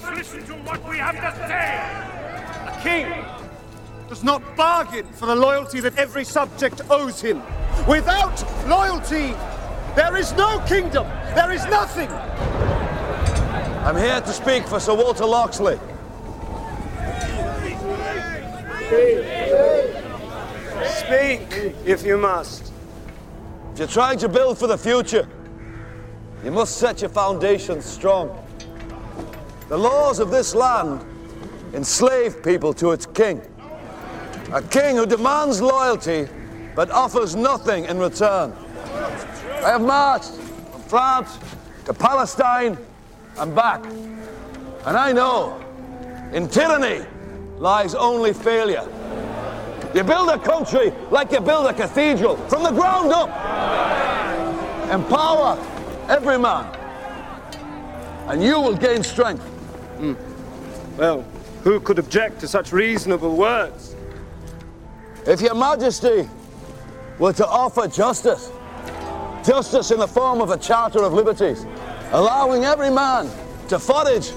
must listen to what we have to say. A king does not bargain for the loyalty that every subject owes him. Without loyalty, there is no kingdom. There is nothing. I'm here to speak for Sir Walter Loxley. Speak, if you must. If you're trying to build for the future, you must set your foundations strong. The laws of this land enslave people to its king. A king who demands loyalty but offers nothing in return. I have marched from France to Palestine and back. And I know in tyranny lies only failure. You build a country like you build a cathedral from the ground up. Empower every man, and you will gain strength. Mm. Well, who could object to such reasonable words? If your majesty were to offer justice, justice in the form of a charter of liberties, allowing every man to forage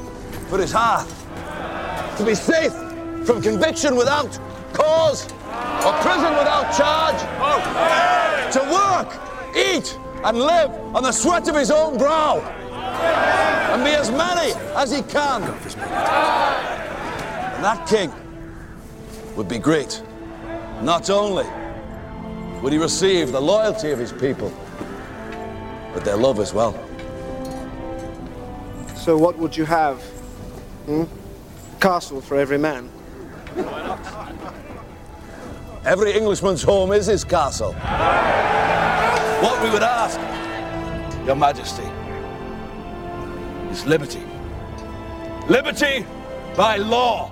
for his hearth, to be safe from conviction without cause or prison without charge, to work, eat, and live on the sweat of his own brow, and be as many as he can. And that king would be great. Not only would he receive the loyalty of his people, but their love as well. So, what would you have? Hmm? Castle for every man. Why not? Every Englishman's home is his castle. What we would ask, Your Majesty, is liberty. Liberty by law.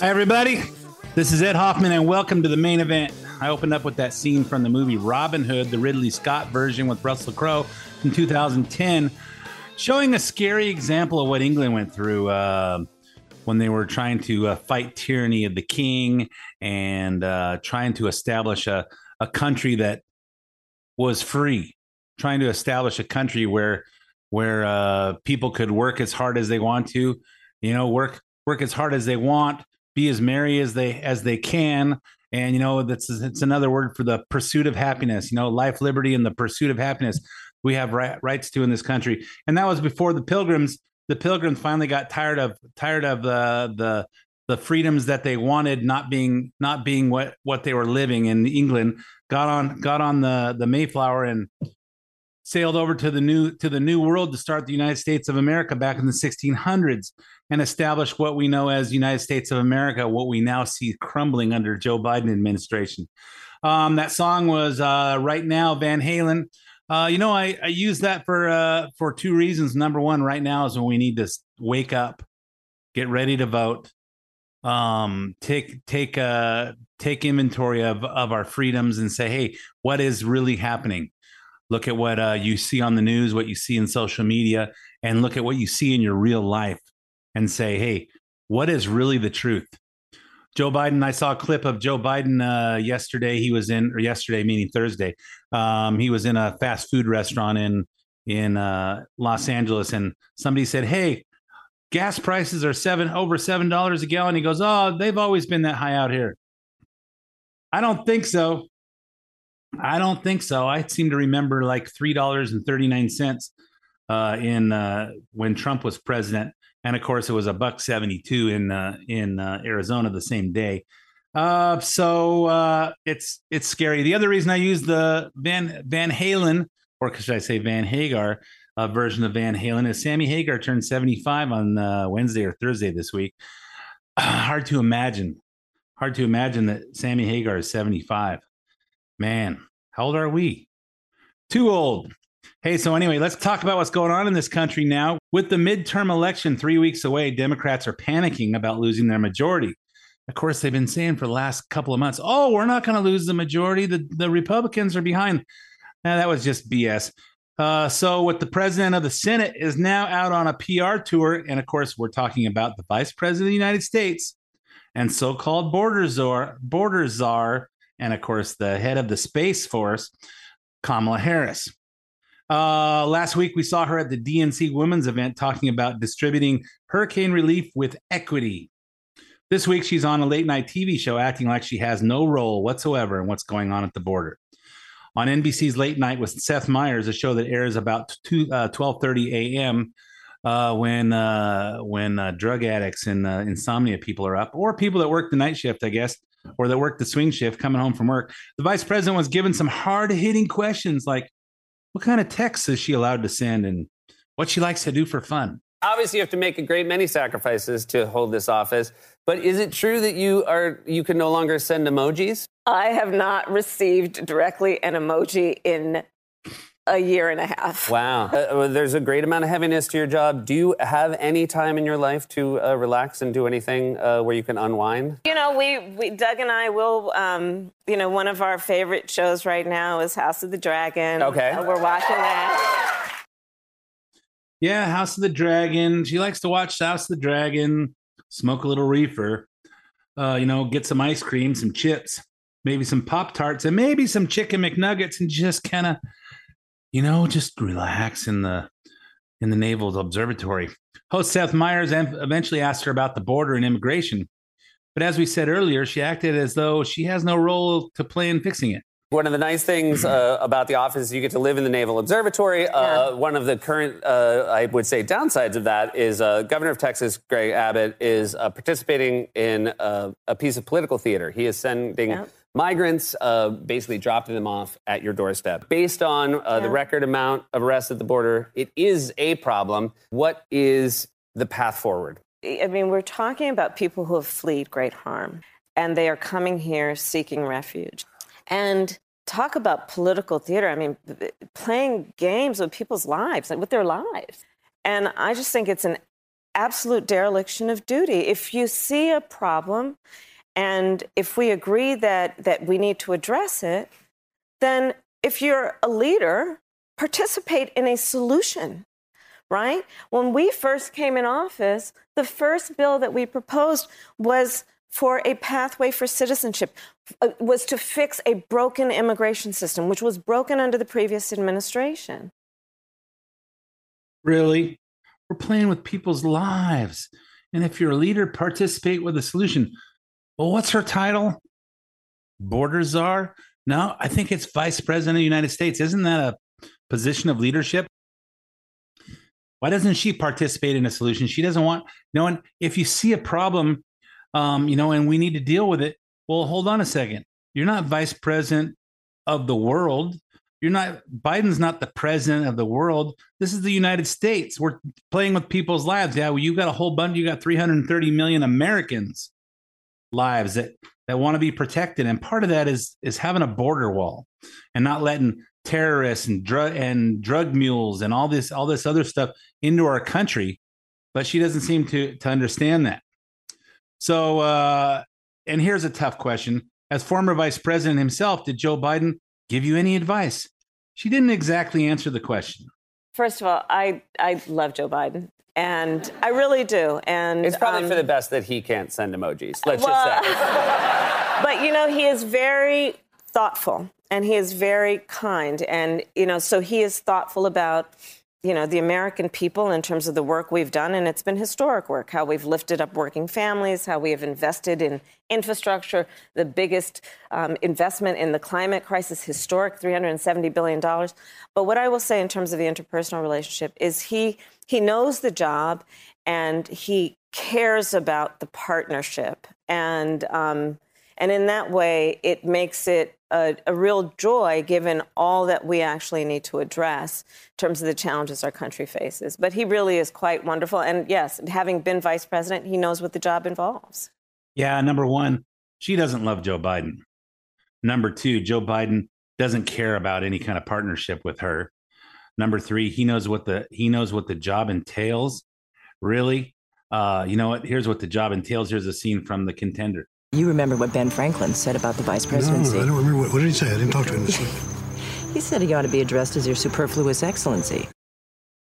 Hi, everybody. This is Ed Hoffman, and welcome to the main event. I opened up with that scene from the movie Robin Hood, the Ridley Scott version with Russell Crowe in 2010, showing a scary example of what England went through uh, when they were trying to uh, fight tyranny of the king and uh, trying to establish a, a country that was free, trying to establish a country where where uh, people could work as hard as they want to, you know, work work as hard as they want be as merry as they as they can. And you know that's it's another word for the pursuit of happiness you know life liberty and the pursuit of happiness we have right, rights to in this country. And that was before the pilgrims the pilgrims finally got tired of tired of the the the freedoms that they wanted not being not being what what they were living in england got on got on the the mayflower and sailed over to the new to the new world to start the united states of america back in the 1600s and establish what we know as United States of America, what we now see crumbling under Joe Biden administration. Um, that song was uh, right now Van Halen. Uh, you know, I, I use that for uh, for two reasons. Number one, right now is when we need to wake up, get ready to vote, um, take take uh, take inventory of of our freedoms, and say, hey, what is really happening? Look at what uh, you see on the news, what you see in social media, and look at what you see in your real life and say, hey, what is really the truth? Joe Biden, I saw a clip of Joe Biden uh, yesterday. He was in, or yesterday, meaning Thursday. Um, he was in a fast food restaurant in in uh, Los Angeles, and somebody said, "Hey, gas prices are seven over seven dollars a gallon." He goes, "Oh, they've always been that high out here." I don't think so. I don't think so. I seem to remember like three dollars and thirty nine cents uh, in uh, when Trump was president, and of course it was a buck seventy two in uh, in uh, Arizona the same day. Uh, so uh, it's it's scary. The other reason I use the Van Van Halen, or should I say Van Hagar uh, version of Van Halen, is Sammy Hagar turned seventy five on uh, Wednesday or Thursday this week. hard to imagine, hard to imagine that Sammy Hagar is seventy five. Man, how old are we? Too old. Hey, so anyway, let's talk about what's going on in this country now. With the midterm election three weeks away, Democrats are panicking about losing their majority. Of course, they've been saying for the last couple of months, oh, we're not going to lose the majority. The, the Republicans are behind. Now, that was just BS. Uh, so, what the president of the Senate is now out on a PR tour. And of course, we're talking about the vice president of the United States and so called border czar, border czar, and of course, the head of the Space Force, Kamala Harris. Uh, last week, we saw her at the DNC Women's event talking about distributing hurricane relief with equity. This week, she's on a late night TV show acting like she has no role whatsoever in what's going on at the border. On NBC's Late Night with Seth Meyers, a show that airs about 2, uh, 12.30 a.m., uh, when uh, when uh, drug addicts and uh, insomnia people are up, or people that work the night shift, I guess, or that work the swing shift coming home from work. The vice president was given some hard hitting questions like, what kind of texts is she allowed to send and what she likes to do for fun? Obviously, you have to make a great many sacrifices to hold this office. But is it true that you are you can no longer send emojis? I have not received directly an emoji in a year and a half. Wow. Uh, there's a great amount of heaviness to your job. Do you have any time in your life to uh, relax and do anything uh, where you can unwind? You know, we, we Doug and I will, um, you know, one of our favorite shows right now is House of the Dragon. Okay. Uh, we're watching that. Yeah, House of the Dragon. She likes to watch House of the Dragon, smoke a little reefer, uh, you know, get some ice cream, some chips, maybe some Pop Tarts, and maybe some chicken McNuggets, and just kind of you know, just relax in the in the Naval Observatory. Host Seth Meyers eventually asked her about the border and immigration. But as we said earlier, she acted as though she has no role to play in fixing it. One of the nice things uh, about the office is you get to live in the Naval Observatory. Uh, One of the current, uh, I would say, downsides of that is uh, Governor of Texas, Greg Abbott, is uh, participating in uh, a piece of political theater. He is sending yeah migrants, uh, basically dropping them off at your doorstep. Based on uh, yeah. the record amount of arrests at the border, it is a problem. What is the path forward? I mean, we're talking about people who have fled great harm, and they are coming here seeking refuge. And talk about political theater. I mean, playing games with people's lives, with their lives. And I just think it's an absolute dereliction of duty. If you see a problem, and if we agree that, that we need to address it, then if you're a leader, participate in a solution, right? When we first came in office, the first bill that we proposed was for a pathway for citizenship, uh, was to fix a broken immigration system, which was broken under the previous administration. Really? We're playing with people's lives. And if you're a leader, participate with a solution. Well, what's her title? Border czar? No, I think it's vice president of the United States. Isn't that a position of leadership? Why doesn't she participate in a solution? She doesn't want no one. If you see a problem, um, you know, and we need to deal with it. Well, hold on a second. You're not vice president of the world. You're not Biden's not the president of the world. This is the United States. We're playing with people's lives. Yeah, well, you got a whole bunch. You got 330 million Americans lives that that want to be protected. And part of that is is having a border wall and not letting terrorists and drug and drug mules and all this all this other stuff into our country. But she doesn't seem to to understand that. So uh and here's a tough question. As former vice president himself did joe biden give you any advice? She didn't exactly answer the question. First of all i i love joe biden and I really do. And it's probably um, for the best that he can't send emojis. Let's well, just say. but you know, he is very thoughtful and he is very kind, and you know, so he is thoughtful about you know, the American people in terms of the work we've done, and it's been historic work, how we've lifted up working families, how we have invested in infrastructure, the biggest um, investment in the climate crisis, historic $370 billion. But what I will say in terms of the interpersonal relationship is he, he knows the job and he cares about the partnership. And, um, and in that way, it makes it a, a, real joy given all that we actually need to address in terms of the challenges our country faces. But he really is quite wonderful. And yes, having been vice president, he knows what the job involves. Yeah, number one, she doesn't love Joe Biden. Number two, Joe Biden doesn't care about any kind of partnership with her. Number three, he knows what the he knows what the job entails. Really, uh, you know what? Here's what the job entails. Here's a scene from the contender. You remember what Ben Franklin said about the vice presidency? No, I don't remember. What, what did he say? I didn't talk to him he said he ought to be addressed as your superfluous excellency.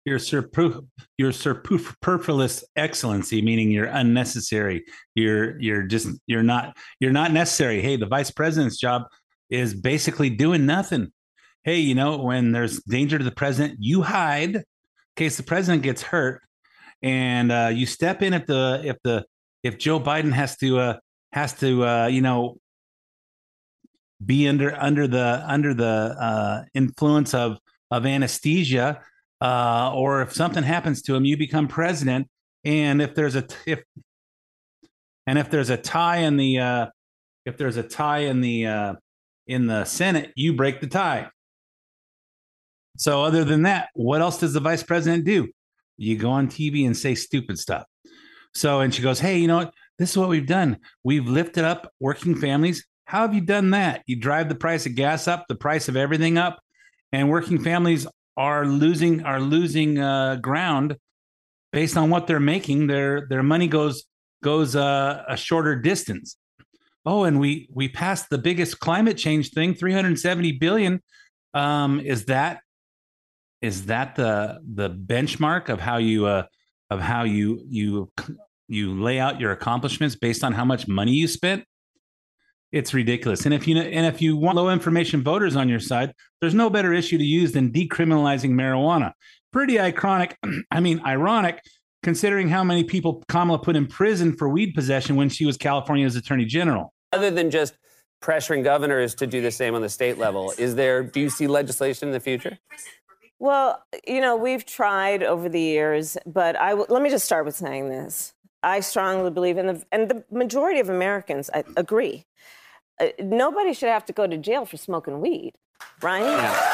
Your, surpu- your superfluous excellency, meaning you're unnecessary. You're you're just you're not you're not necessary. Hey, the vice president's job is basically doing nothing. Hey, you know when there's danger to the president, you hide in case the president gets hurt, and uh, you step in if the if the if Joe Biden has to uh, has to uh, you know be under under the under the uh, influence of of anesthesia uh, or if something happens to him you become president. And if there's a if and if there's a tie in the uh, if there's a tie in the in the senate you break the tie so other than that what else does the vice president do you go on tv and say stupid stuff so and she goes hey you know what this is what we've done. We've lifted up working families. How have you done that? You drive the price of gas up, the price of everything up, and working families are losing are losing uh, ground based on what they're making. Their their money goes goes uh, a shorter distance. Oh, and we we passed the biggest climate change thing, 370 billion. Um, is that is that the the benchmark of how you uh, of how you you you lay out your accomplishments based on how much money you spent? It's ridiculous. And if you and if you want low information voters on your side there's no better issue to use than decriminalizing marijuana. Pretty iconic i mean ironic considering how many people kamala put in prison for weed possession when she was california's attorney general. Other than just pressuring governors to do the same on the state level is there do you see legislation in the future well, you know, we've tried over the years, but I w- let me just start with saying this. I strongly believe in the, and the majority of Americans I agree. Uh, nobody should have to go to jail for smoking weed, right? Yeah.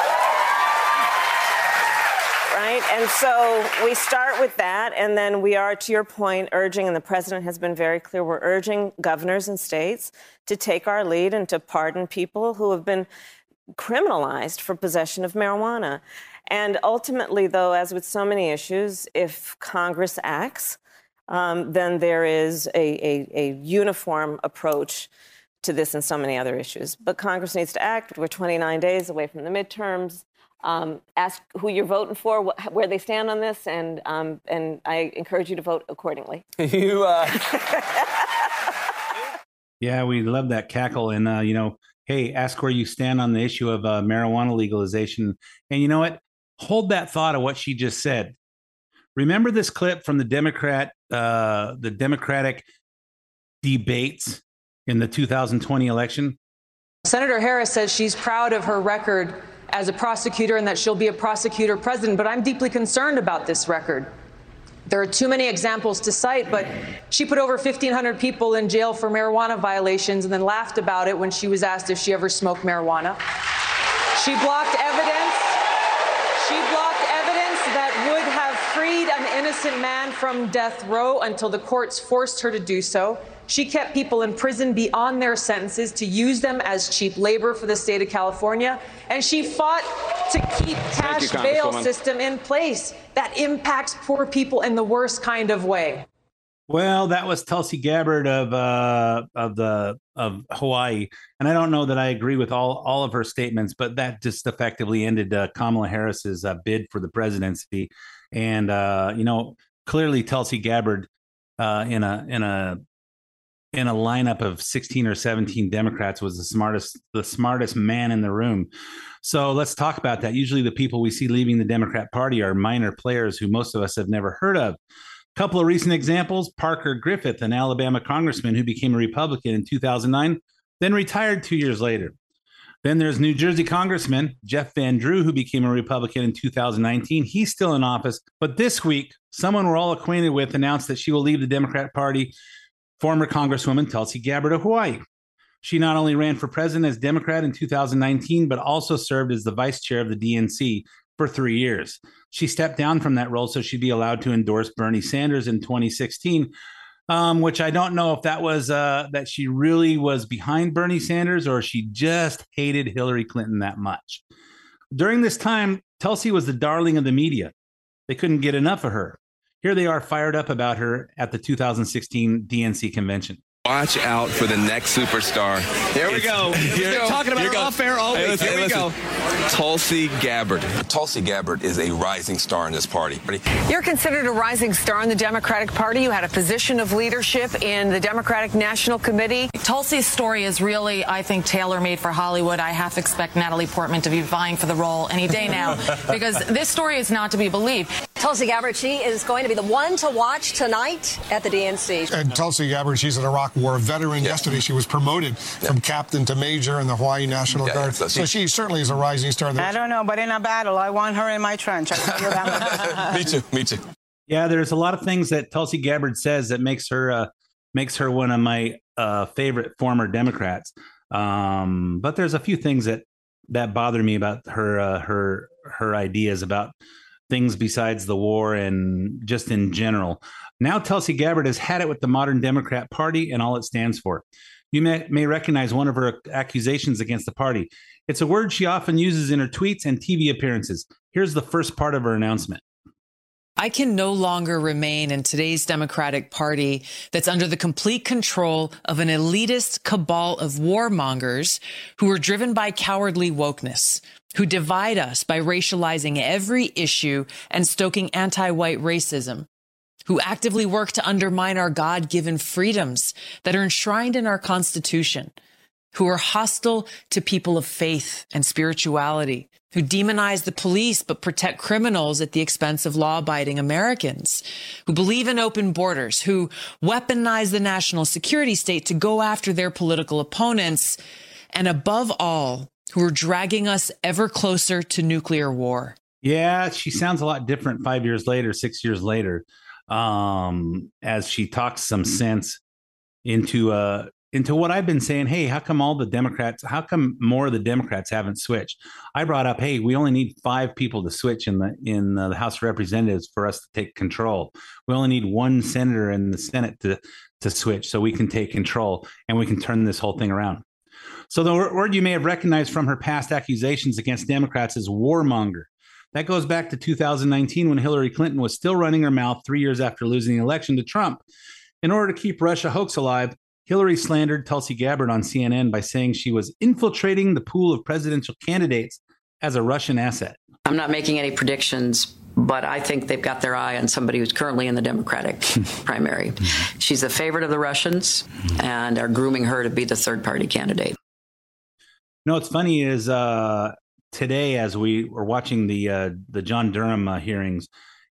Right? And so we start with that, and then we are, to your point, urging, and the president has been very clear, we're urging governors and states to take our lead and to pardon people who have been criminalized for possession of marijuana. And ultimately, though, as with so many issues, if Congress acts, um, then there is a, a, a, uniform approach to this and so many other issues. But Congress needs to act. We're 29 days away from the midterms. Um, ask who you're voting for, wh- where they stand on this, and um, and I encourage you to vote accordingly. you. Uh... yeah, we love that cackle, and uh, you know, hey, ask where you stand on the issue of uh, marijuana legalization, and you know what? Hold that thought of what she just said. Remember this clip from the Democrat, uh, the Democratic debates in the 2020 election? Senator Harris says she's proud of her record as a prosecutor and that she'll be a prosecutor president, but I'm deeply concerned about this record. There are too many examples to cite, but she put over 1,500 people in jail for marijuana violations and then laughed about it when she was asked if she ever smoked marijuana. She blocked evidence. She blocked freed an innocent man from death row until the courts forced her to do so. She kept people in prison beyond their sentences to use them as cheap labor for the state of California. And she fought to keep cash you, bail system in place that impacts poor people in the worst kind of way. Well, that was Tulsi Gabbard of uh, of the of Hawaii, and I don't know that I agree with all all of her statements, but that just effectively ended uh, Kamala Harris's uh, bid for the presidency. And uh, you know, clearly Tulsi Gabbard uh, in a in a in a lineup of 16 or 17 Democrats was the smartest the smartest man in the room. So let's talk about that. Usually the people we see leaving the Democrat Party are minor players who most of us have never heard of. A couple of recent examples, Parker Griffith, an Alabama congressman who became a Republican in 2009, then retired 2 years later. Then there's New Jersey Congressman Jeff Van Drew, who became a Republican in 2019. He's still in office. But this week, someone we're all acquainted with announced that she will leave the Democrat Party former Congresswoman Tulsi Gabbard of Hawaii. She not only ran for president as Democrat in 2019, but also served as the vice chair of the DNC for three years. She stepped down from that role so she'd be allowed to endorse Bernie Sanders in 2016, um, which I don't know if that was uh, that she really was behind Bernie Sanders or she just hated Hillary Clinton that much. During this time, Tulsi was the darling of the media. They couldn't get enough of her. Here they are fired up about her at the 2016 DNC convention. Watch out for the next superstar. Here we go. Here, You're talking about her off air always. Hey, listen, Here we listen. go. Tulsi Gabbard. Tulsi Gabbard is a rising star in this party. You're considered a rising star in the Democratic Party. You had a position of leadership in the Democratic National Committee. Tulsi's story is really, I think, tailor made for Hollywood. I half expect Natalie Portman to be vying for the role any day now because this story is not to be believed. Tulsi Gabbard, she is going to be the one to watch tonight at the DNC. And Tulsi Gabbard, she's an Iraq War veteran. Yeah. Yesterday, she was promoted yeah. from captain to major in the Hawaii National yeah, Guard. So, so she certainly is a rising star. I don't know, but in a battle, I want her in my trench. me too. Me too. Yeah, there's a lot of things that Tulsi Gabbard says that makes her uh, makes her one of my uh, favorite former Democrats. Um, but there's a few things that that bother me about her uh, her her ideas about things besides the war and just in general. Now, Tulsi Gabbard has had it with the modern Democrat Party and all it stands for. You may, may recognize one of her accusations against the party. It's a word she often uses in her tweets and TV appearances. Here's the first part of her announcement. I can no longer remain in today's Democratic Party that's under the complete control of an elitist cabal of warmongers who are driven by cowardly wokeness, who divide us by racializing every issue and stoking anti-white racism, who actively work to undermine our God-given freedoms that are enshrined in our Constitution, who are hostile to people of faith and spirituality, who demonize the police but protect criminals at the expense of law abiding Americans, who believe in open borders, who weaponize the national security state to go after their political opponents, and above all, who are dragging us ever closer to nuclear war. Yeah, she sounds a lot different five years later, six years later, um, as she talks some sense into uh, into what I've been saying. Hey, how come all the Democrats? How come more of the Democrats haven't switched? I brought up, hey, we only need five people to switch in the in the House of Representatives for us to take control. We only need one senator in the Senate to to switch so we can take control and we can turn this whole thing around. So the word you may have recognized from her past accusations against Democrats is warmonger. That goes back to 2019 when Hillary Clinton was still running her mouth three years after losing the election to Trump. In order to keep Russia hoax alive, Hillary slandered Tulsi Gabbard on CNN by saying she was infiltrating the pool of presidential candidates as a Russian asset. I'm not making any predictions, but I think they've got their eye on somebody who's currently in the Democratic primary. She's a favorite of the Russians and are grooming her to be the third party candidate. No, what's funny is uh, today, as we were watching the uh, the John Durham uh, hearings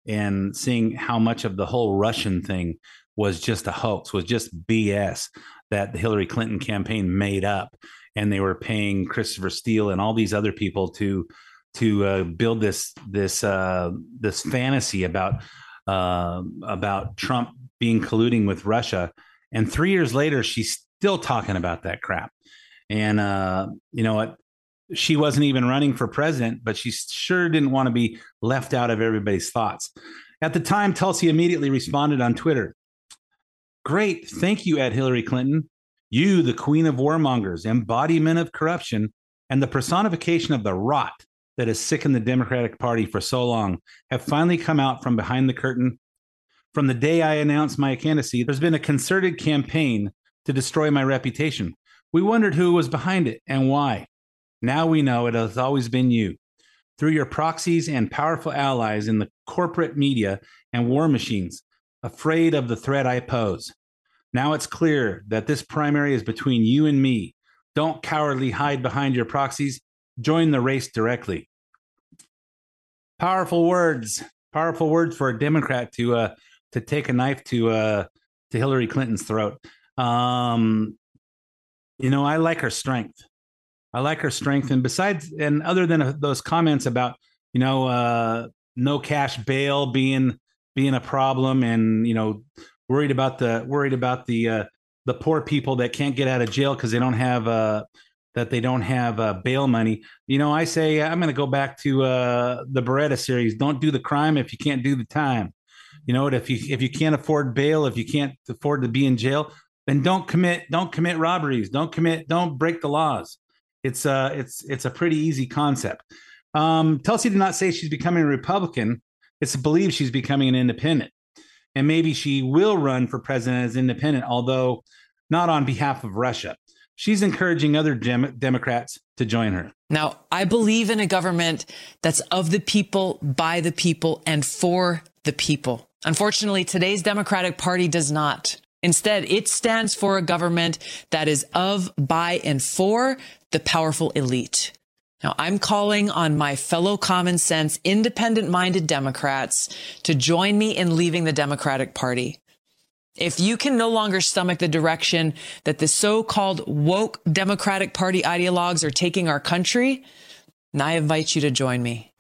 and seeing how much of the whole Russian thing was just a hoax, was just BS that the Hillary Clinton campaign made up, and they were paying Christopher Steele and all these other people to to uh, build this this uh, this fantasy about uh, about Trump being colluding with Russia. And three years later, she's still talking about that crap. And uh, you know what? She wasn't even running for president, but she sure didn't want to be left out of everybody's thoughts. At the time, Tulsi immediately responded on Twitter Great. Thank you, Ed Hillary Clinton. You, the queen of warmongers, embodiment of corruption, and the personification of the rot that has sickened the Democratic Party for so long, have finally come out from behind the curtain. From the day I announced my candidacy, there's been a concerted campaign to destroy my reputation. We wondered who was behind it and why. Now we know it has always been you. Through your proxies and powerful allies in the corporate media and war machines, afraid of the threat I pose. Now it's clear that this primary is between you and me. Don't cowardly hide behind your proxies. Join the race directly. Powerful words. Powerful words for a Democrat to uh, to take a knife to uh, to Hillary Clinton's throat. Um, you know, I like her strength. I like her strength, and besides, and other than uh, those comments about you know uh, no cash bail being being a problem, and you know worried about the worried about the uh, the poor people that can't get out of jail because they don't have uh, that they don't have uh, bail money. You know, I say I'm going to go back to uh, the Baretta series. Don't do the crime if you can't do the time. You know? If you if you can't afford bail, if you can't afford to be in jail, then don't commit don't commit robberies. Don't commit don't break the laws. It's uh it's it's a pretty easy concept. Um, Tulsi did not say she's becoming a Republican. It's believed she's becoming an independent and maybe she will run for president as independent, although not on behalf of Russia. She's encouraging other Dem- Democrats to join her. Now, I believe in a government that's of the people, by the people, and for the people. Unfortunately, today's Democratic Party does not. Instead, it stands for a government that is of, by, and for the powerful elite. Now, I'm calling on my fellow common sense, independent minded Democrats to join me in leaving the Democratic Party. If you can no longer stomach the direction that the so-called woke Democratic Party ideologues are taking our country, then I invite you to join me.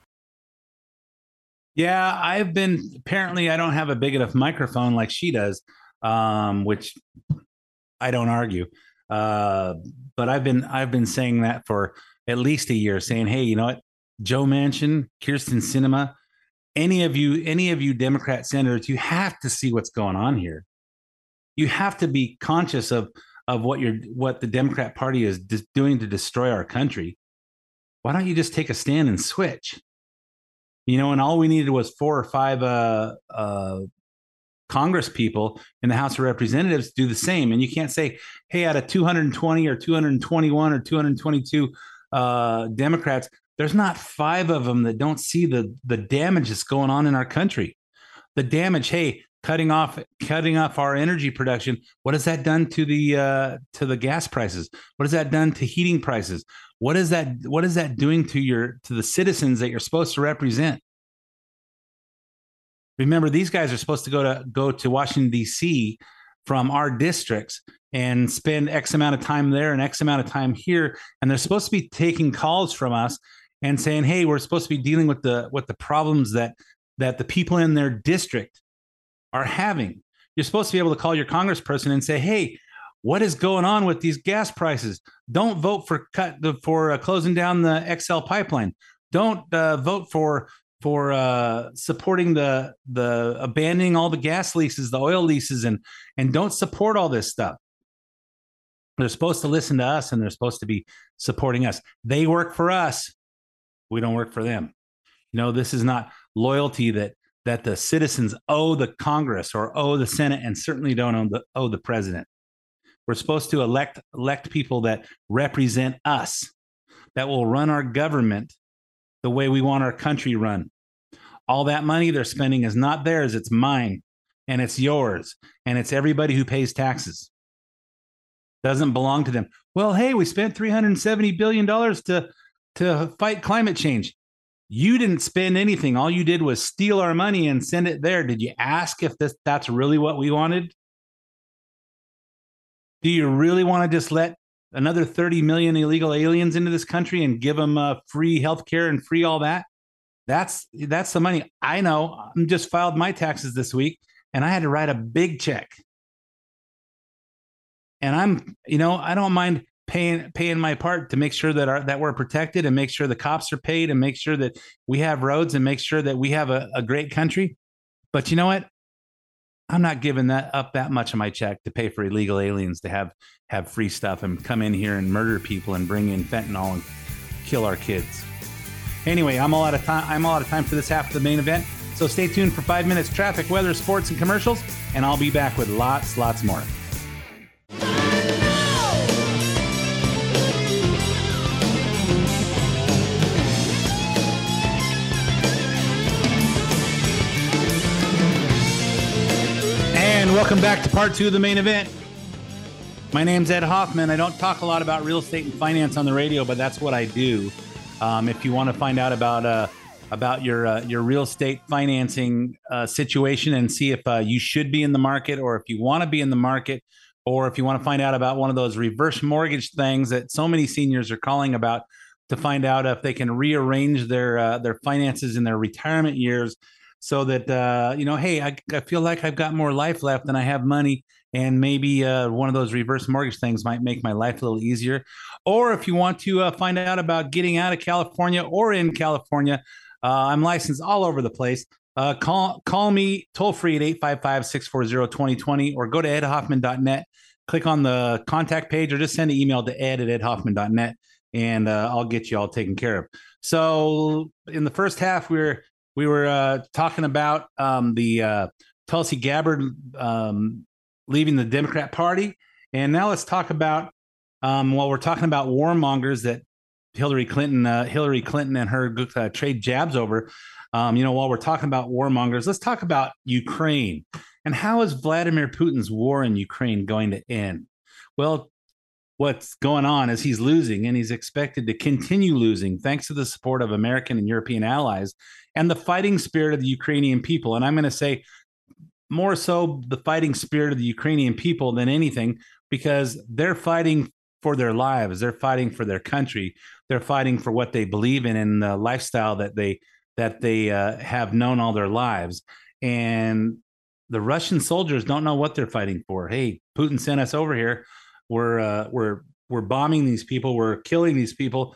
Yeah, I've been apparently I don't have a big enough microphone like she does, um, which I don't argue. Uh, but I've been I've been saying that for at least a year saying, hey, you know what? Joe Manchin, Kyrsten Sinema, any of you, any of you Democrat senators, you have to see what's going on here. You have to be conscious of of what you're what the Democrat Party is doing to destroy our country. Why don't you just take a stand and switch? You know, and all we needed was four or five uh, uh, Congress people in the House of Representatives do the same. And you can't say, hey, out of 220 or 221 or 222 uh, Democrats, there's not five of them that don't see the the damage that's going on in our country. The damage, hey, cutting off cutting off our energy production. What has that done to the uh, to the gas prices? What has that done to heating prices? What is that what is that doing to your to the citizens that you're supposed to represent? Remember, these guys are supposed to go to go to Washington D.C. from our districts and spend X amount of time there and X amount of time here. And they're supposed to be taking calls from us and saying, "Hey, we're supposed to be dealing with the with the problems that that the people in their district are having." You're supposed to be able to call your congressperson and say, "Hey, what is going on with these gas prices? Don't vote for cut the, for uh, closing down the XL pipeline. Don't uh, vote for for uh, supporting the the abandoning all the gas leases, the oil leases, and and don't support all this stuff. They're supposed to listen to us and they're supposed to be supporting us. They work for us. We don't work for them. You know, this is not loyalty that that the citizens owe the Congress or owe the Senate and certainly don't owe the, owe the president. We're supposed to elect elect people that represent us, that will run our government the way we want our country run. All that money they're spending is not theirs, it's mine and it's yours and it's everybody who pays taxes doesn't belong to them. Well, hey, we spent 370 billion dollars to to fight climate change. You didn't spend anything. All you did was steal our money and send it there. Did you ask if this that's really what we wanted? Do you really want to just let another 30 million illegal aliens into this country and give them uh, free health care and free all that? That's that's the money. I know. I'm just filed my taxes this week and I had to write a big check and I'm, you know, I don't mind paying paying my part to make sure that our that we're protected and make sure the cops are paid and make sure that we have roads and make sure that we have a, a great country. But you know what? I'm not giving that up that much of my check to pay for illegal aliens to have have free stuff and come in here and murder people and bring in fentanyl and kill our kids. Anyway, I'm all out of time. I'm all out of time for this half of the main event. So stay tuned for five minutes traffic, weather, sports, and commercials, and I'll be back with lots, lots more. Welcome back to part two of the main event. My name's Ed Hoffman. I don't talk a lot about real estate and finance on the radio, but that's what I do. Um, if you want to find out about uh, about your uh, your real estate financing uh, situation and see if uh, you should be in the market or if you want to be in the market, or if you want to find out about one of those reverse mortgage things that so many seniors are calling about to find out if they can rearrange their uh, their finances in their retirement years so that uh, you know, hey, I, I feel like I've got more life left than I have money and maybe uh, one of those reverse mortgage things might make my life a little easier. Or if you want to uh, find out about getting out of California or in California, uh, I'm licensed all over the place. Uh, call call me toll free at 855 640 2020 or go to edhoffman.net, click on the contact page, or just send an email to ed at edhoffman.net and uh, I'll get you all taken care of. So in the first half, we were we were uh, talking about um, the Tulsi Gabbard um, leaving the Democrat Party. And now let's talk about um, while we're talking about warmongers that Hillary Clinton, uh, Hillary Clinton, and her uh, trade jabs over. Um, you know, while we're talking about warmongers, let's talk about Ukraine and how is Vladimir Putin's war in Ukraine going to end? Well, what's going on is he's losing and he's expected to continue losing thanks to the support of American and European allies and the fighting spirit of the Ukrainian people. And I'm going to say more so the fighting spirit of the Ukrainian people than anything because they're fighting for their lives. They're fighting for their country. They're fighting for what they believe in and the lifestyle that they that they uh, have known all their lives. And the russian soldiers don't know what they're fighting for. Hey putin sent us over here. We're uh, we're we're bombing these people. We're killing these people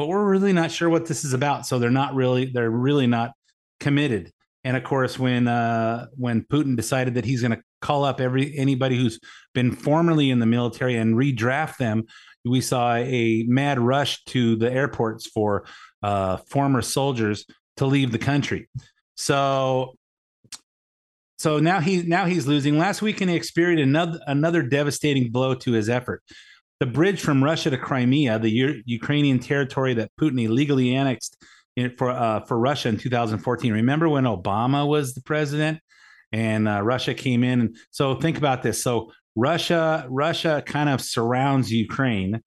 but we're really not sure what this is about so they're not really they're really not committed and of course, when uh, when Putin decided that he's going to call up every anybody who's been formerly in the military and redraft them, we saw a mad rush to the airports for uh, former soldiers to leave the country. So, so now he now he's losing. Last weekend, he experienced another another devastating blow to his effort. The bridge from Russia to Crimea, the U- Ukrainian territory that Putin illegally annexed for uh, for Russia in 2014. Remember when Obama was the president and uh, Russia came in? So think about this. So Russia Russia kind of surrounds Ukraine.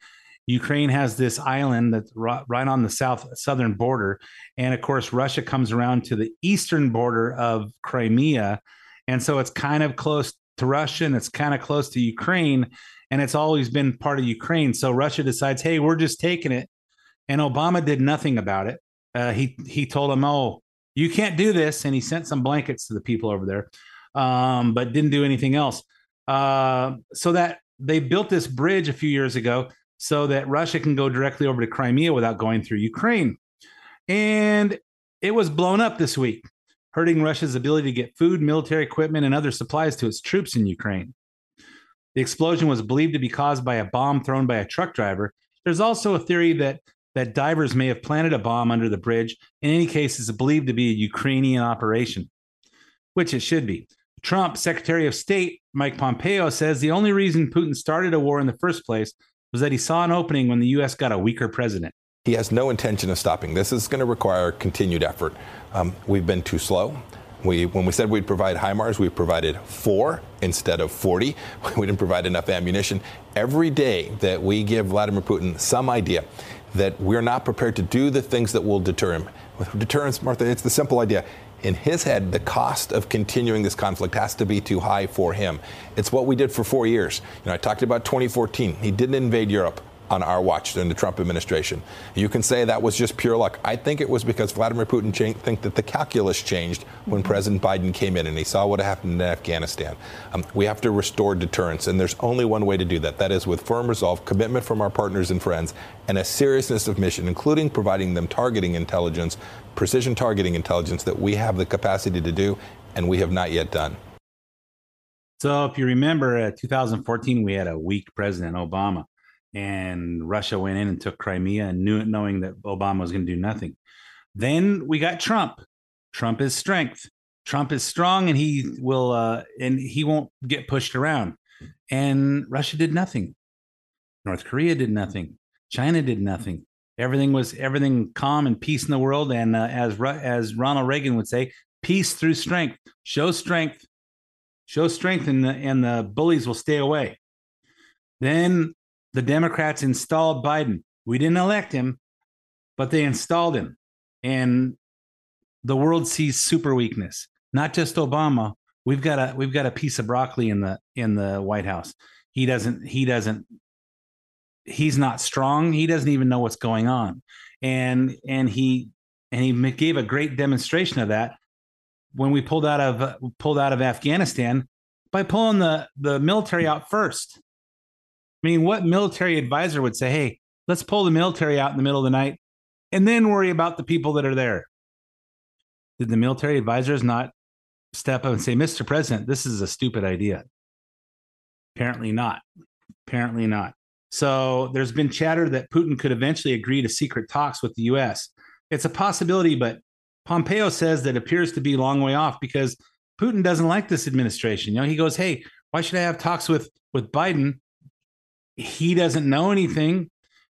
Ukraine has this island that's right on the south southern border, and of course Russia comes around to the eastern border of Crimea, and so it's kind of close to Russia and it's kind of close to Ukraine, and it's always been part of Ukraine. So Russia decides, hey, we're just taking it, and Obama did nothing about it uh, he he told him, "Oh, you can't do this," and he sent some blankets to the people over there, um, but didn't do anything else. Uh, so that they built this bridge a few years ago so that Russia can go directly over to Crimea without going through Ukraine, and it was blown up this week, hurting Russia's ability to get food, military equipment, and other supplies to its troops in Ukraine. The explosion was believed to be caused by a bomb thrown by a truck driver. There's also a theory that that divers may have planted a bomb under the bridge. In any case, it's believed to be a Ukrainian operation, which it should be. Trump, Secretary of State Mike Pompeo says the only reason Putin started a war in the first place was that he saw an opening when the U.S. got a weaker president. He has no intention of stopping. This is going to require continued effort. Um, we've been too slow. We, when we said we'd provide HIMARS, we provided four instead of 40. We didn't provide enough ammunition. Every day that we give Vladimir Putin some idea that we're not prepared to do the things that will deter him. With deterrence, Martha, it's the simple idea. In his head, the cost of continuing this conflict has to be too high for him. It's what we did for four years. You know, I talked about 2014. He didn't invade Europe on our watch during the Trump administration. You can say that was just pure luck. I think it was because Vladimir Putin think that the calculus changed when mm-hmm. President Biden came in and he saw what happened in Afghanistan. Um, we have to restore deterrence, and there's only one way to do that. That is with firm resolve, commitment from our partners and friends, and a seriousness of mission, including providing them targeting intelligence, precision targeting intelligence that we have the capacity to do, and we have not yet done. So, if you remember, uh, 2014, we had a weak President Obama and Russia went in and took Crimea and knew it, knowing that Obama was going to do nothing. Then we got Trump. Trump is strength. Trump is strong, and he will, uh, and he won't get pushed around. And Russia did nothing. North Korea did nothing. China did nothing. Everything was everything calm and peace in the world. And uh, as as Ronald Reagan would say, peace through strength. Show strength, show strength, and the and the bullies will stay away. Then the Democrats installed Biden. We didn't elect him, but they installed him. And the world sees super weakness, not just Obama. We've got a we've got a piece of broccoli in the in the White House. He doesn't he doesn't he's not strong. He doesn't even know what's going on. And and he and he gave a great demonstration of that when we pulled out of pulled out of Afghanistan by pulling the the military out first. I mean, what military advisor would say, "Hey, let's pull the military out in the middle of the night and then worry about the people that are there"? Did the military advisors not step up and say, "Mr. President, this is a stupid idea"? Apparently not. Apparently not. So there's been chatter that Putin could eventually agree to secret talks with the U.S. It's a possibility, but Pompeo says that appears to be a long way off because Putin doesn't like this administration. You know, he goes, "Hey, why should I have talks with with Biden? He doesn't know anything.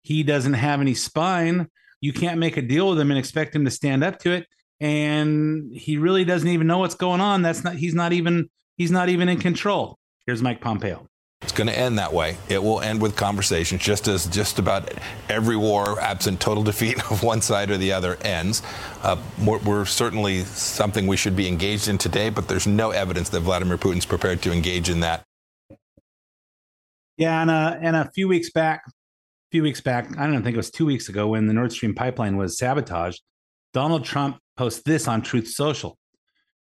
He doesn't have any spine. You can't make a deal with him and expect him to stand up to it. And he really doesn't even know what's going on. That's not. He's not even. He's not even in control." Here's Mike Pompeo. It's going to end that way. It will end with conversations, just as just about every war, absent total defeat of one side or the other, ends. Uh, we're, we're, certainly something we should be engaged in today, but there's no evidence that Vladimir Putin's prepared to engage in that. Yeah, and, uh, and a few weeks back, a few weeks back, I don't think it was two weeks ago, when the Nord Stream pipeline was sabotaged, Donald Trump posted this on Truth Social.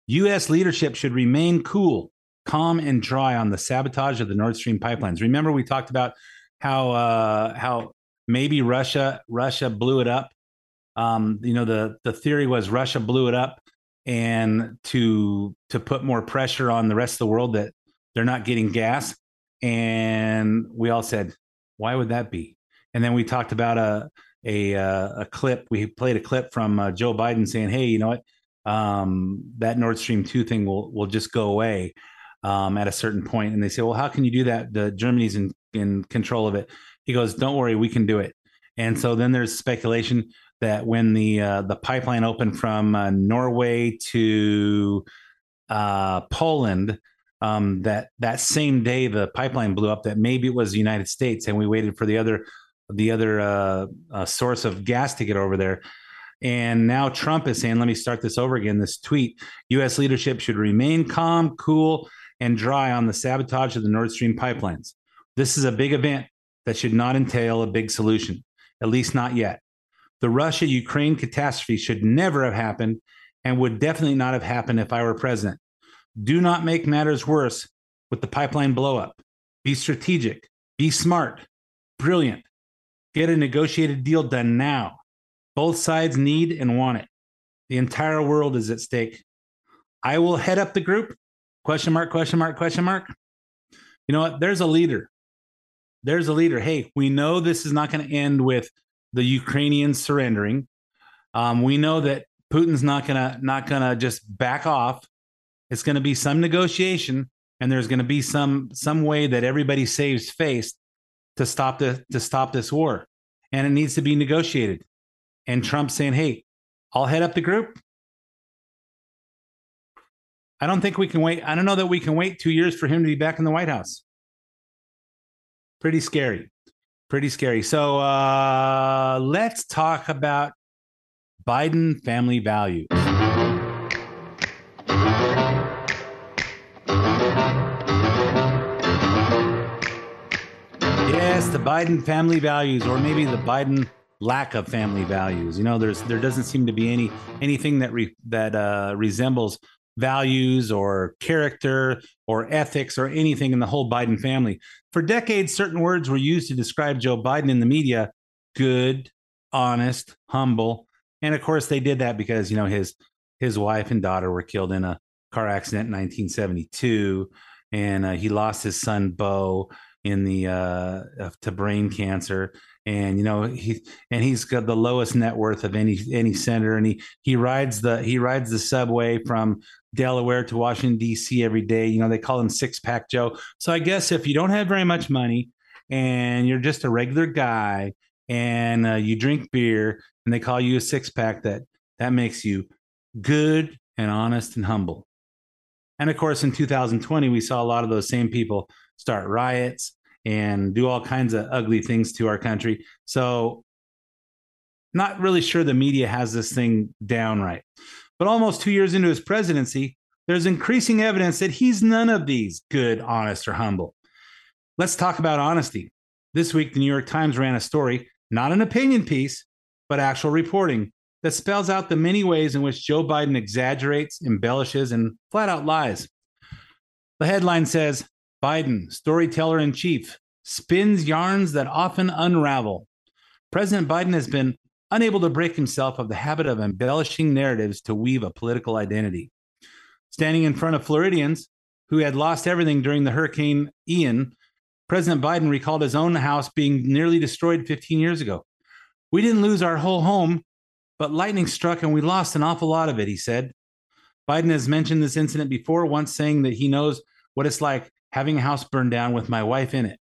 U.S. leadership should remain cool calm and dry on the sabotage of the Nord Stream pipelines. Remember, we talked about how uh, how maybe Russia Russia blew it up. Um, you know, the the theory was Russia blew it up and to to put more pressure on the rest of the world that they're not getting gas. And we all said, why would that be? And then we talked about a a uh, a clip. We played a clip from uh, Joe Biden saying, "Hey, you know what? Um, that Nord Stream two thing will will just go away." um, at a certain point." and they say, "Well, how can you do that? The Germany's in in control of it." He goes, "Don't worry, we can do it." And so then there's speculation that when the uh, the pipeline opened from uh, Norway to uh, Poland, um, that that same day the pipeline blew up. That maybe it was the United States, and we waited for the other the other uh, uh, source of gas to get over there. And now Trump is saying, let me start this over again. This tweet US leadership should remain calm, cool, and dry on the sabotage of the Nord Stream pipelines. This is a big event that should not entail a big solution, at least not yet. The Russia Ukraine catastrophe should never have happened and would definitely not have happened if I were president. Do not make matters worse with the pipeline blowup. Be strategic, be smart, brilliant. Get a negotiated deal done now. Both sides need and want it. The entire world is at stake. I will head up the group Question mark, question mark, question mark. You know what? There's a leader. There's a leader. Hey, we know this is not going to end with the Ukrainians surrendering. Um, we know that Putin's not gonna not gonna just back off. It's going to be some negotiation, and there's going to be some some way that everybody saves face to stop the to stop this war, and it needs to be negotiated. And Trump saying, "Hey, I'll head up the group. I don't think we can wait. I don't know that we can wait two years for him to be back in the White House. Pretty scary. Pretty scary. So uh, let's talk about Biden family values. Biden family values, or maybe the Biden lack of family values. You know, there's there doesn't seem to be any anything that re, that uh, resembles values or character or ethics or anything in the whole Biden family. For decades, certain words were used to describe Joe Biden in the media good, honest, humble. And of course, they did that because, you know, his his wife and daughter were killed in a car accident in 1972 and uh, he lost his son Beau in the uh, to brain cancer and you know he and he's got the lowest net worth of any any senator and he he rides the he rides the subway from Delaware to Washington D.C. every day you know they call him six pack Joe so I guess if you don't have very much money and you're just a regular guy and uh, you drink beer and they call you a six pack that that makes you good and honest and humble and of course in 2020 we saw a lot of those same people start riots and do all kinds of ugly things to our country. So, not really sure the media has this thing down right. But almost two years into his presidency, there's increasing evidence that he's none of these good, honest, or humble. Let's talk about honesty. This week, the New York Times ran a story, not an opinion piece, but actual reporting that spells out the many ways in which Joe Biden exaggerates, embellishes, and flat out lies. The headline says Biden, storyteller in chief, spins yarns that often unravel. President Biden has been unable to break himself of the habit of embellishing narratives to weave a political identity. Standing in front of Floridians who had lost everything during the Hurricane Ian, President Biden recalled his own house being nearly destroyed 15 years ago. We didn't lose our whole home, but lightning struck and we lost an awful lot of it, he said. Biden has mentioned this incident before, once saying that he knows what it's like having a house burned down with my wife in it.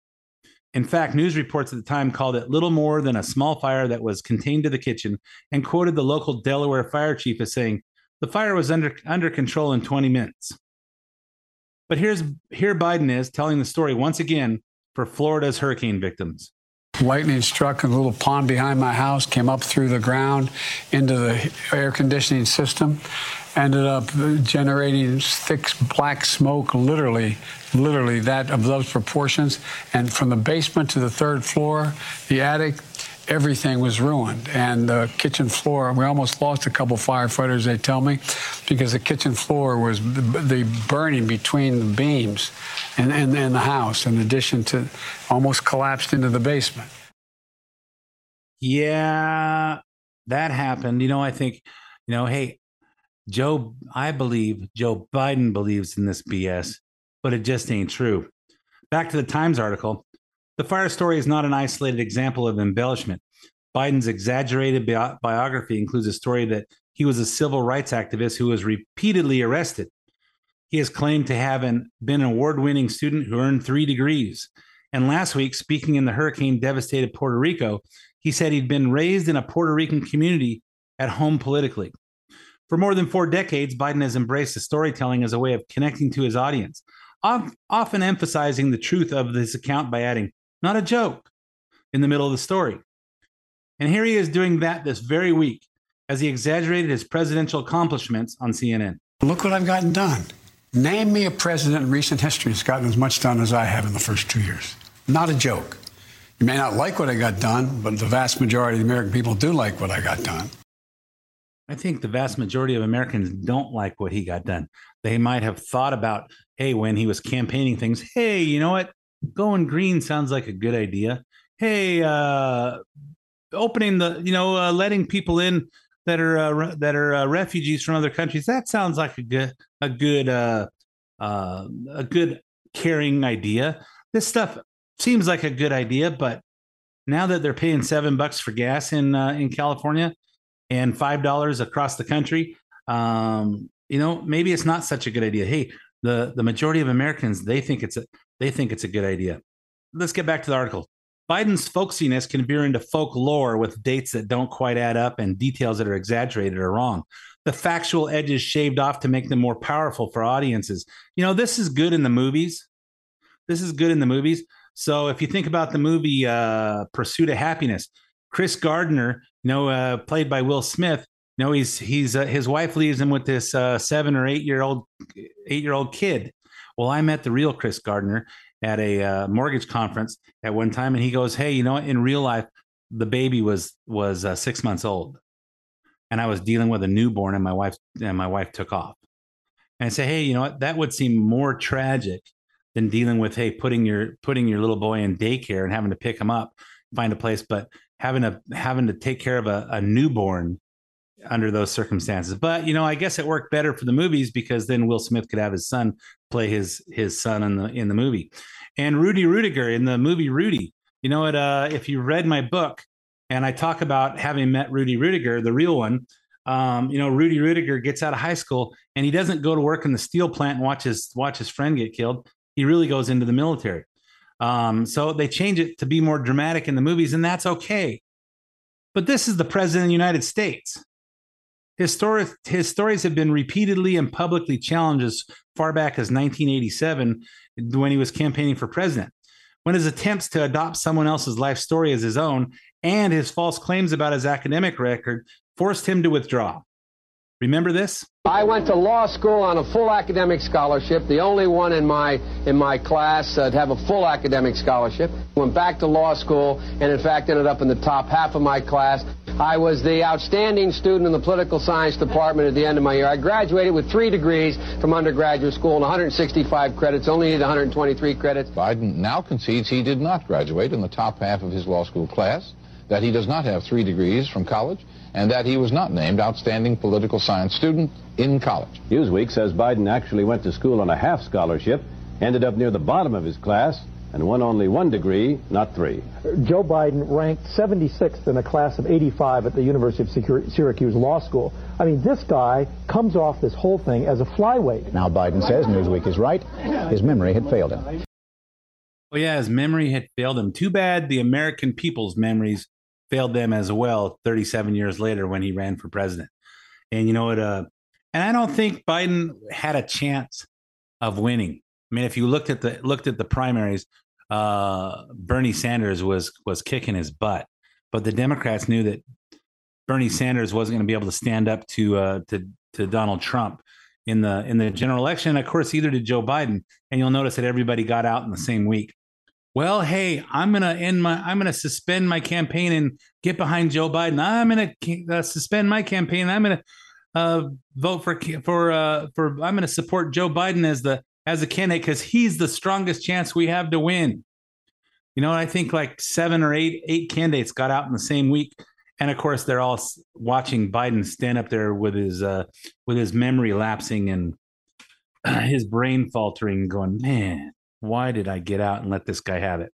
In fact, news reports at the time called it little more than a small fire that was contained to the kitchen and quoted the local Delaware fire chief as saying, the fire was under, under control in 20 minutes. But here's here Biden is telling the story once again for Florida's hurricane victims. Lightning struck in a little pond behind my house, came up through the ground into the air conditioning system, ended up generating thick black smoke, literally, literally that of those proportions. And from the basement to the third floor, the attic, everything was ruined. And the kitchen floor, we almost lost a couple firefighters, they tell me, because the kitchen floor was the burning between the beams and, and, and the house, in addition to almost collapsed into the basement. Yeah, that happened. You know, I think, you know, hey, Joe, I believe Joe Biden believes in this BS, but it just ain't true. Back to the Times article. The fire story is not an isolated example of embellishment. Biden's exaggerated bi- biography includes a story that he was a civil rights activist who was repeatedly arrested. He has claimed to have an, been an award winning student who earned three degrees. And last week, speaking in the hurricane devastated Puerto Rico, he said he'd been raised in a Puerto Rican community at home politically. For more than four decades, Biden has embraced the storytelling as a way of connecting to his audience, often emphasizing the truth of this account by adding, not a joke, in the middle of the story. And here he is doing that this very week as he exaggerated his presidential accomplishments on CNN. Look what I've gotten done. Name me a president in recent history that's gotten as much done as I have in the first two years. Not a joke. You may not like what I got done, but the vast majority of the American people do like what I got done. I think the vast majority of Americans don't like what he got done. They might have thought about, hey, when he was campaigning things, hey, you know what? Going green sounds like a good idea. Hey, uh, opening the, you know, uh, letting people in that are uh, that are uh, refugees from other countries. That sounds like a good a good uh, uh, a good caring idea. This stuff seems like a good idea, but now that they're paying seven bucks for gas in uh, in California, and five dollars across the country, um, you know, maybe it's not such a good idea. Hey, the the majority of Americans they think it's a they think it's a good idea. Let's get back to the article. Biden's folksiness can veer into folklore with dates that don't quite add up and details that are exaggerated or wrong. The factual edges shaved off to make them more powerful for audiences. You know, this is good in the movies. This is good in the movies. So if you think about the movie uh, Pursuit of Happiness, Chris Gardner you know, uh, played by Will Smith. Know, he's he's uh, his wife leaves him with this uh, seven or eight year old eight year old kid. Well, I met the real Chris Gardner at a uh, mortgage conference at one time, and he goes, "Hey, you know, what? in real life, the baby was was uh, six months old, and I was dealing with a newborn, and my wife and my wife took off." And I say, "Hey, you know what? That would seem more tragic than dealing with hey putting your putting your little boy in daycare and having to pick him up, find a place, but." having to having to take care of a, a newborn under those circumstances. But you know, I guess it worked better for the movies because then Will Smith could have his son play his his son in the in the movie. And Rudy Ruettiger in the movie Rudy. You know what? Uh, if you read my book and I talk about having met Rudy Ruettiger, the real one, um, you know, Rudy Ruettiger gets out of high school and he doesn't go to work in the steel plant and watch his watch his friend get killed. He really goes into the military. Um, so they change it to be more dramatic in the movies, and that's okay. But this is the president of the United States. His, story, his stories have been repeatedly and publicly challenged as far back as 1987 when he was campaigning for president. when his attempts to adopt someone else's life story as his own and his false claims about his academic record forced him to withdraw. Remember this? I went to law school on a full academic scholarship, the only one in my in my class uh, to have a full academic scholarship. Went back to law school and in fact ended up in the top half of my class. I was the outstanding student in the political science department at the end of my year. I graduated with three degrees from undergraduate school and 165 credits, only needed 123 credits. Biden now concedes he did not graduate in the top half of his law school class, that he does not have three degrees from college, and that he was not named Outstanding Political Science Student in college. Newsweek says Biden actually went to school on a half scholarship, ended up near the bottom of his class, and won only one degree, not three. Joe Biden ranked 76th in a class of 85 at the University of Syracuse Law School. I mean, this guy comes off this whole thing as a flyweight. Now Biden says Newsweek is right. His memory had failed him. Oh, yeah, his memory had failed him. Too bad the American people's memories failed them as well 37 years later when he ran for president. And you know what? Uh, and I don't think Biden had a chance of winning. I mean, if you looked at the looked at the primaries, uh, Bernie Sanders was was kicking his butt, but the Democrats knew that Bernie Sanders wasn't going to be able to stand up to uh, to to Donald Trump in the in the general election. And of course, either did Joe Biden. And you'll notice that everybody got out in the same week well, hey, I'm gonna end my, I'm gonna suspend my campaign and get behind Joe Biden. I'm gonna uh, suspend my campaign. I'm gonna uh, vote for for uh, for. I'm gonna support Joe Biden as the as a candidate because he's the strongest chance we have to win. You know, I think like seven or eight eight candidates got out in the same week, and of course they're all watching Biden stand up there with his uh, with his memory lapsing and his brain faltering, going, man why did I get out and let this guy have it?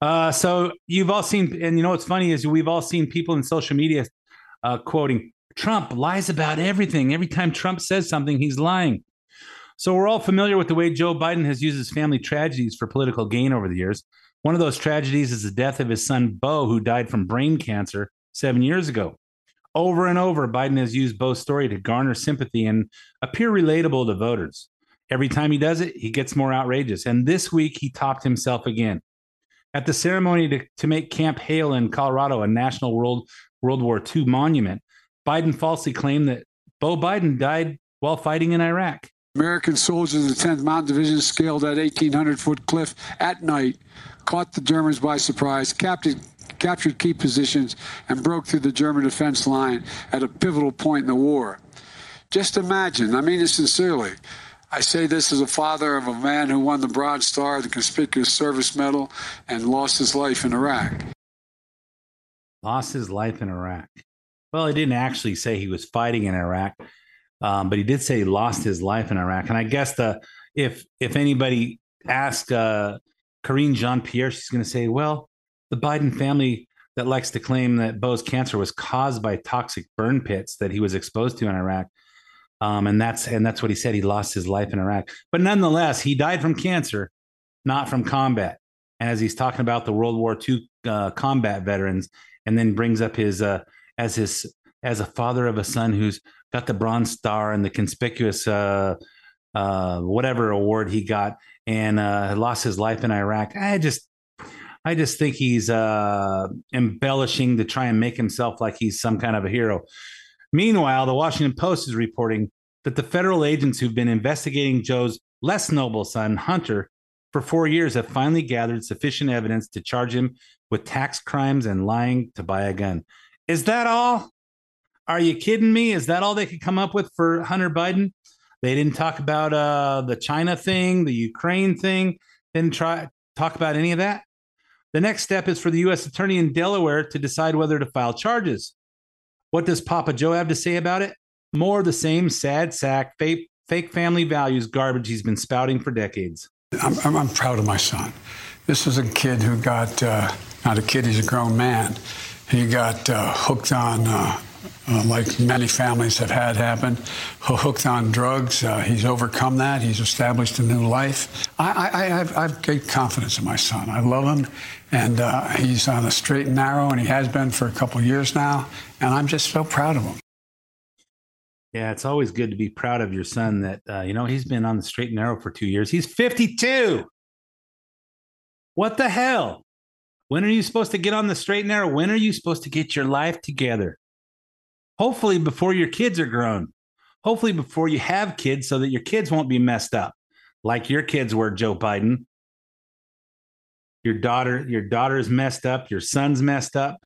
Uh, so you've all seen, and you know what's funny is we've all seen people in social media uh, quoting Trump lies about everything. Every time Trump says something, he's lying. So we're all familiar with the way Joe Biden has used his family tragedies for political gain over the years. One of those tragedies is the death of his son Beau, who died from brain cancer seven years ago. Over and over, Biden has used Beau's story to garner sympathy and appear relatable to voters. Every time he does it, he gets more outrageous. And this week, he topped himself again. At the ceremony to, to make Camp Hale in Colorado a national World, World War II monument, Biden falsely claimed that Beau Biden died while fighting in Iraq. American soldiers of the 10th Mountain Division scaled that 1,800 foot cliff at night, caught the Germans by surprise, captured, captured key positions, and broke through the German defense line at a pivotal point in the war. Just imagine, I mean it sincerely, I say this as a father of a man who won the Bronze Star, the Conspicuous Service Medal, and lost his life in Iraq. Lost his life in Iraq. Well, he didn't actually say he was fighting in Iraq, um, but he did say he lost his life in Iraq. And I guess the if if anybody asked uh, Karine Jean Pierre, she's going to say, well, the Biden family that likes to claim that Beau's cancer was caused by toxic burn pits that he was exposed to in Iraq um, and that's and that's what he said. He lost his life in Iraq, but nonetheless, he died from cancer, not from combat. And as he's talking about the World War II uh, combat veterans, and then brings up his uh, as his as a father of a son who's got the Bronze Star and the conspicuous uh, uh, whatever award he got, and uh, lost his life in Iraq. I just I just think he's uh, embellishing to try and make himself like he's some kind of a hero. Meanwhile, the Washington Post is reporting that the federal agents who've been investigating Joe's less noble son, Hunter, for four years have finally gathered sufficient evidence to charge him with tax crimes and lying to buy a gun. Is that all? Are you kidding me? Is that all they could come up with for Hunter Biden? They didn't talk about uh, the China thing, the Ukraine thing. Didn't try talk about any of that. The next step is for the U.S. Attorney in Delaware to decide whether to file charges. What does Papa Joe have to say about it? More of the same sad sack, fake, fake family values garbage he's been spouting for decades. I'm, I'm, I'm proud of my son. This is a kid who got, uh, not a kid, he's a grown man. He got uh, hooked on, uh, uh like many families have had happen, hooked on drugs. Uh, he's overcome that. He's established a new life. I, I, I, have, I have great confidence in my son. I love him, and uh, he's on the straight and narrow, and he has been for a couple years now. And I'm just so proud of him. Yeah, it's always good to be proud of your son that, uh, you know, he's been on the straight and narrow for two years. He's 52. What the hell? When are you supposed to get on the straight and narrow? When are you supposed to get your life together? Hopefully, before your kids are grown. Hopefully, before you have kids, so that your kids won't be messed up like your kids were, Joe Biden. Your daughter, your daughter's messed up. Your son's messed up.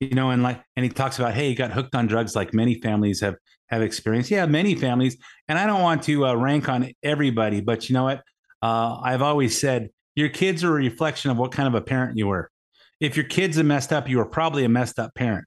You know, and like, and he talks about, hey, he got hooked on drugs, like many families have have experienced. Yeah, many families. And I don't want to uh, rank on everybody, but you know what? Uh, I've always said your kids are a reflection of what kind of a parent you were. If your kids are messed up, you are probably a messed up parent.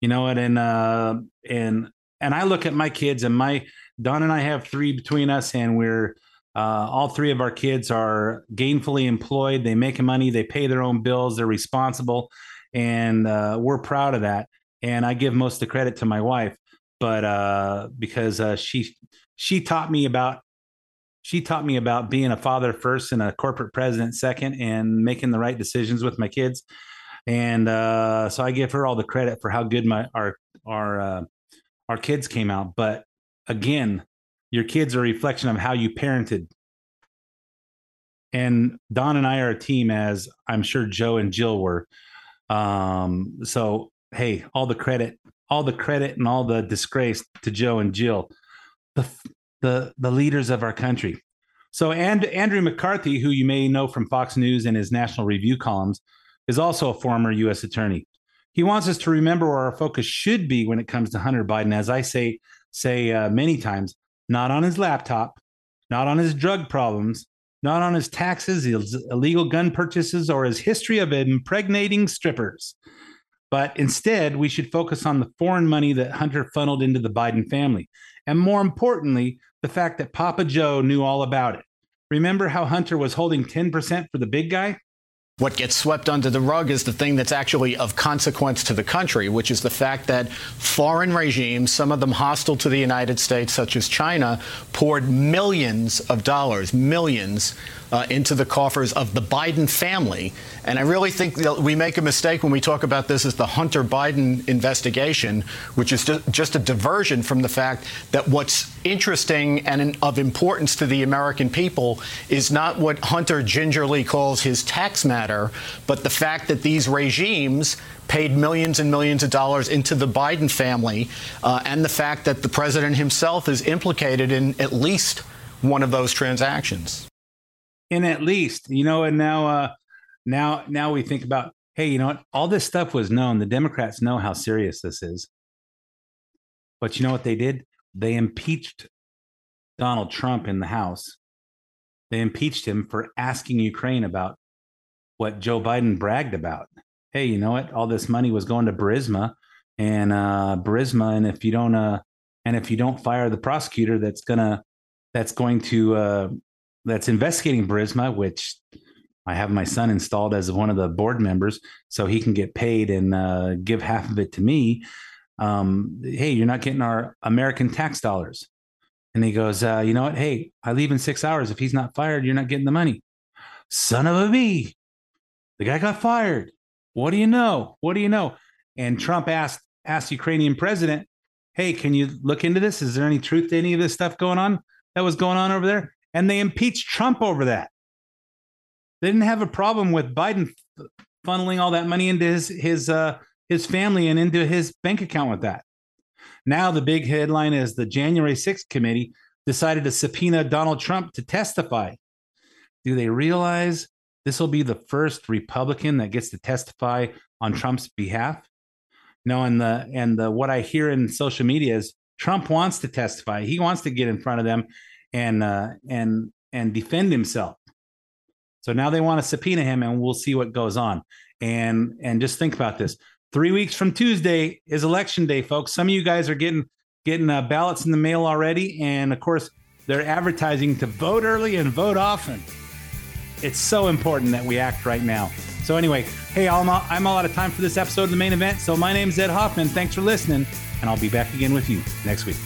You know what? And uh, and and I look at my kids, and my Don and I have three between us, and we're uh, all three of our kids are gainfully employed. They make money. They pay their own bills. They're responsible, and uh, we're proud of that. And I give most of the credit to my wife, but uh, because uh, she she taught me about she taught me about being a father first and a corporate president second, and making the right decisions with my kids. And uh, so I give her all the credit for how good my our our uh, our kids came out. But again, your kids are a reflection of how you parented. And Don and I are a team, as I'm sure Joe and Jill were. Um, so hey, all the credit, all the credit, and all the disgrace to Joe and Jill, the the the leaders of our country. So and Andrew McCarthy, who you may know from Fox News and his National Review columns, is also a former U.S. attorney. He wants us to remember where our focus should be when it comes to Hunter Biden. As I say say uh, many times, not on his laptop, not on his drug problems, not on his taxes, his illegal gun purchases, or his history of impregnating strippers. But instead, we should focus on the foreign money that Hunter funneled into the Biden family. And more importantly, the fact that Papa Joe knew all about it. Remember how Hunter was holding 10% for the big guy? What gets swept under the rug is the thing that's actually of consequence to the country, which is the fact that foreign regimes, some of them hostile to the United States, such as China, poured millions of dollars, millions, uh, into the coffers of the Biden family. And I really think we make a mistake when we talk about this as the Hunter Biden investigation, which is just a diversion from the fact that what's interesting and of importance to the American people is not what Hunter gingerly calls his tax matter, but the fact that these regimes paid millions and millions of dollars into the Biden family, uh, and the fact that the president himself is implicated in at least one of those transactions. In at least, you know, and now, uh, now, now we think about, hey, you know what? All this stuff was known. The Democrats know how serious this is. But you know what they did? They impeached Donald Trump in the House. They impeached him for asking Ukraine about what Joe Biden bragged about. Hey, you know what? All this money was going to Burisma and uh Burisma, and if you don't uh and if you don't fire the prosecutor that's gonna that's going to uh that's investigating Burisma, which I have my son installed as one of the board members, so he can get paid and uh, give half of it to me. Um, hey, you're not getting our American tax dollars. And he goes, uh, you know what? Hey, I leave in six hours. If he's not fired, you're not getting the money. Son of a bee. The guy got fired. What do you know? What do you know? And Trump asked asked Ukrainian president, "Hey, can you look into this? Is there any truth to any of this stuff going on that was going on over there?" and they impeached Trump over that. They didn't have a problem with Biden funneling all that money into his his uh, his family and into his bank account with that. Now the big headline is the January 6th committee decided to subpoena Donald Trump to testify. Do they realize this will be the first Republican that gets to testify on Trump's behalf? No, and the and the what I hear in social media is Trump wants to testify. He wants to get in front of them and uh, and and defend himself. So now they want to subpoena him, and we'll see what goes on. And and just think about this: three weeks from Tuesday is election day, folks. Some of you guys are getting getting uh, ballots in the mail already, and of course they're advertising to vote early and vote often. It's so important that we act right now. So anyway, hey, I'm all, I'm all out of time for this episode of the main event. So my name is Ed Hoffman. Thanks for listening, and I'll be back again with you next week.